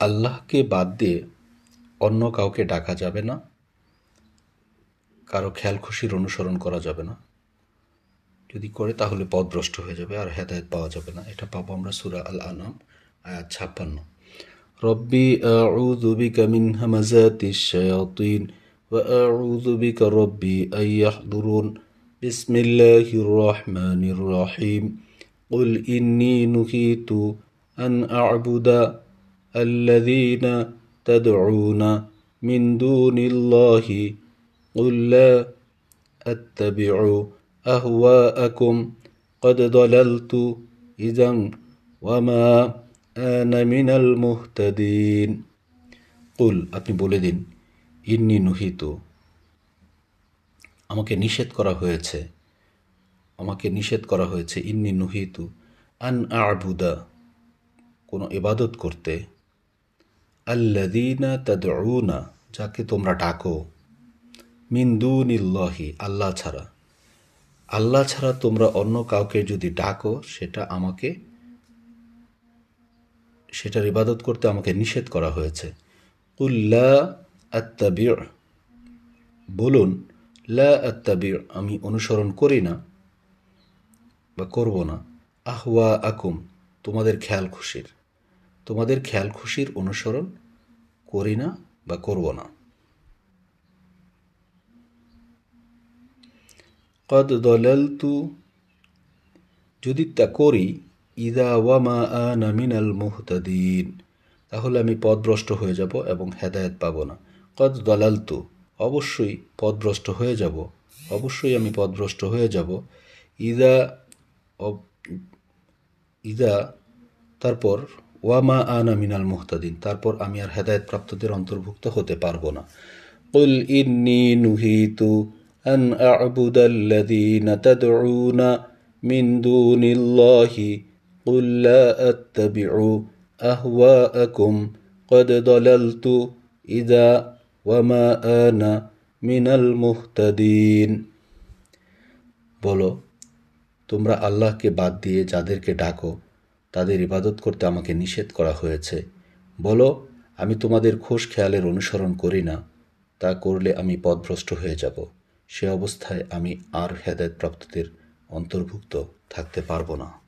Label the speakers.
Speaker 1: আল্লাহকে বাদ দিয়ে অন্য কাউকে ডাকা যাবে না কারো খেয়াল খুশির অনুসরণ করা যাবে না যদি করে তাহলে পথভ্রষ্ট হয়ে যাবে আর হেদায়ত পাওয়া যাবে না এটা পাবো আমরা সুরা আল আনাম আয়াত ছাপ্পান্ন রব্বি আউযু বিকা মিন হামাযাতিশ শায়াতিন ওয়া আউযু বিকা রব্বি আন ইয়াহদুরুন বিসমিল্লাহির রহমানির রহিম قل إني نهيت أن أعبد الذين تدعون من دون الله قل لا أتبع أهواءكم قد ضللت إذا وما أنا من المهتدين قل আপনি বলে দিন ইন্নি নুহিত আমাকে নিষেধ করা হয়েছে আমাকে নিষেধ করা হয়েছে ইন্নি নুহিতু আন আবুদা কোনো ইবাদত করতে আল্লাদিনা তাদউনা, যাকে তোমরা ডাকো মিন্দুনিল্লাহি আল্লাহ ছাড়া। আল্লাহ ছাড়া তোমরা অন্য কাউকে যদি ডাকো, সেটা আমাকে, সেটার ইবাদত করতে আমাকে নিষেধ করা হয়েছে। উল্লা আত্তাবির বলুন, লা আত্তাবির আমি অনুসরণ করি না বা করব না। আহওয়া আকুম তোমাদের খেয়াল খুশির। তোমাদের খেয়াল খুশির অনুসরণ করি না বা করব না। কদ দলালতু, যদি তা করি, ইদা ওয়ামা আনা মিনাল মুহতাদিন, তাহলে আমি পদভ্রষ্ট হয়ে যাব এবং হেদায়েত পাবো না। কদ দলালতু, অবশ্যই পদভ্রষ্ট হয়ে যাব, অবশ্যই আমি পদভ্রষ্ট হয়ে যাব। ইদা ইদা, তারপর ওয়ামা আনা মিনাল মুহতাদিন তারপর আমি আর হেদায়ত প্রাপ্তদের অন্তর্ভুক্ত হতে পারবো না قل إني نهيت أن أعبد الذين تدعون من دون الله قل لا أتبع أهواءكم قد ضللت إذا وما أنا من المهتدين বলো তোমরা আল্লাহকে বাদ দিয়ে যাদেরকে ডাকো তাদের ইবাদত করতে আমাকে নিষেধ করা হয়েছে। বলো, আমি তোমাদের খোশ খেয়ালের অনুসরণ করি না, তা করলে আমি পদভ্রষ্ট হয়ে যাব। সে অবস্থায় আমি আর হেদায়তপ্রাপ্তদের অন্তর্ভুক্ত থাকতে পারব না।